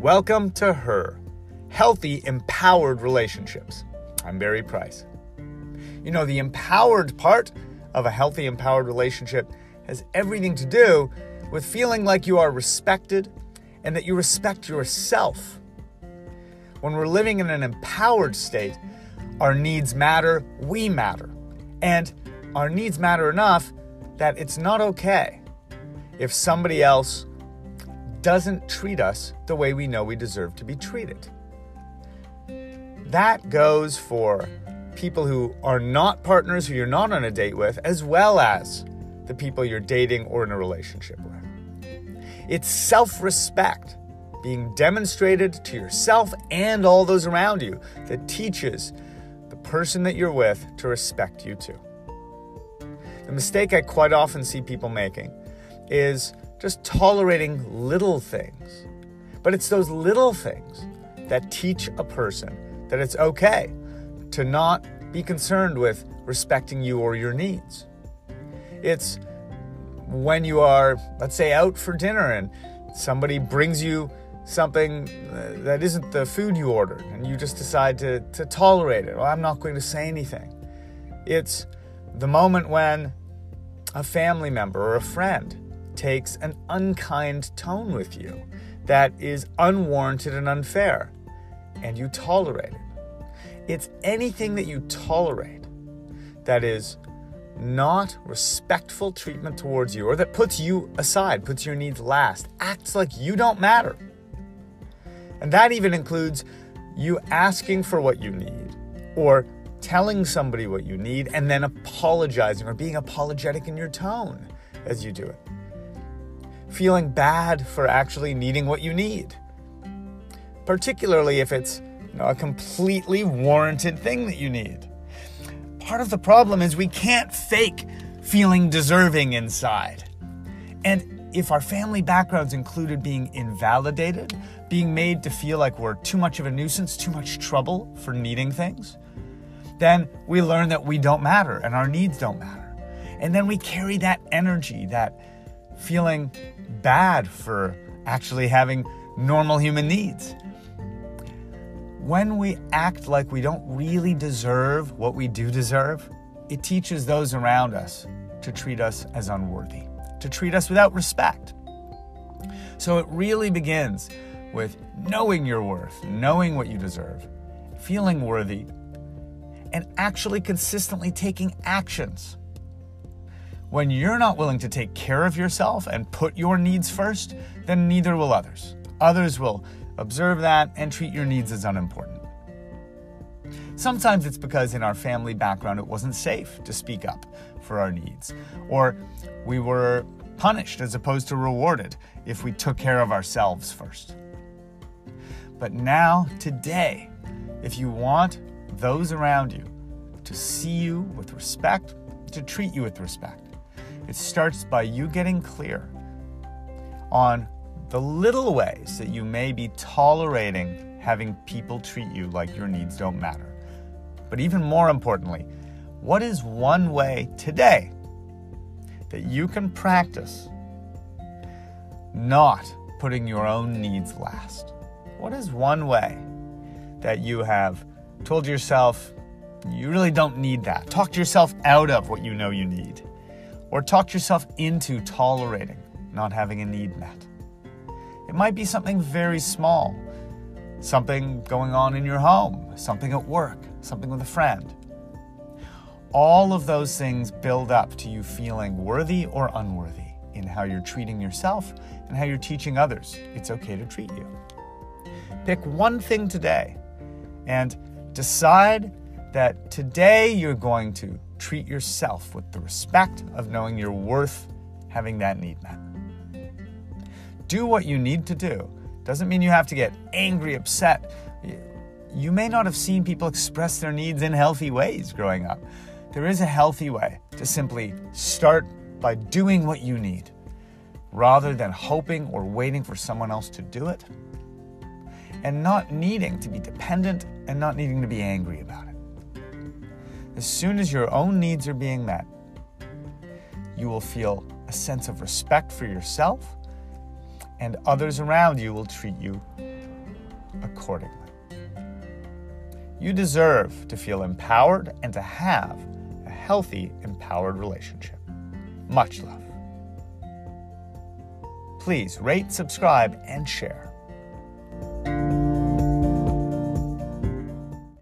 Welcome to Her Healthy, Empowered Relationships. I'm Barry Price. You know, the empowered part of a healthy, empowered relationship has everything to do with feeling like you are respected and that you respect yourself. When we're living in an empowered state, our needs matter, we matter. And our needs matter enough that it's not okay if somebody else doesn't treat us the way we know we deserve to be treated. That goes for people who are not partners who you're not on a date with, as well as the people you're dating or in a relationship with. It's self respect being demonstrated to yourself and all those around you that teaches the person that you're with to respect you too. The mistake I quite often see people making is just tolerating little things. But it's those little things that teach a person that it's okay to not be concerned with respecting you or your needs. It's when you are, let's say, out for dinner and somebody brings you something uh, that isn't the food you ordered and you just decide to, to tolerate it. Well, I'm not going to say anything. It's the moment when a family member or a friend takes an unkind tone with you that is unwarranted and unfair, and you tolerate it. It's anything that you tolerate that is not respectful treatment towards you or that puts you aside, puts your needs last, acts like you don't matter. And that even includes you asking for what you need or telling somebody what you need and then apologizing or being apologetic in your tone as you do it. Feeling bad for actually needing what you need, particularly if it's you know, a completely warranted thing that you need. Part of the problem is we can't fake feeling deserving inside. And if our family backgrounds included being invalidated, being made to feel like we're too much of a nuisance, too much trouble for needing things, then we learn that we don't matter and our needs don't matter. And then we carry that energy, that feeling bad for actually having normal human needs. When we act like we don't really deserve what we do deserve, it teaches those around us to treat us as unworthy, to treat us without respect. So it really begins with knowing your worth, knowing what you deserve, feeling worthy, and actually consistently taking actions. When you're not willing to take care of yourself and put your needs first, then neither will others. Others will observe that and treat your needs as unimportant. Sometimes it's because in our family background it wasn't safe to speak up for our needs, or we were punished as opposed to rewarded if we took care of ourselves first. But now, today, if you want those around you to see you with respect, to treat you with respect, it starts by you getting clear on the little ways that you may be tolerating having people treat you like your needs don't matter. But even more importantly, what is one way today that you can practice not putting your own needs last? What is one way that you have told yourself you really don't need that? Talk yourself out of what you know you need, or talk yourself into tolerating not having a need met. It might be something very small, something going on in your home, something at work, something with a friend. All of those things build up to you feeling worthy or unworthy in how you're treating yourself and how you're teaching others it's okay to treat you. Pick one thing today and decide that today you're going to treat yourself with the respect of knowing you're worth having that need met. Do what you need to do. Doesn't mean you have to get angry, upset. You may not have seen people express their needs in healthy ways growing up. There is a healthy way to simply start by doing what you need rather than hoping or waiting for someone else to do it and not needing to be dependent and not needing to be angry about it as soon as your own needs are being met, you will feel a sense of respect for yourself, and others around you will treat you accordingly. You deserve to feel empowered and to have a healthy, empowered relationship. Much love. Please rate, subscribe, and share.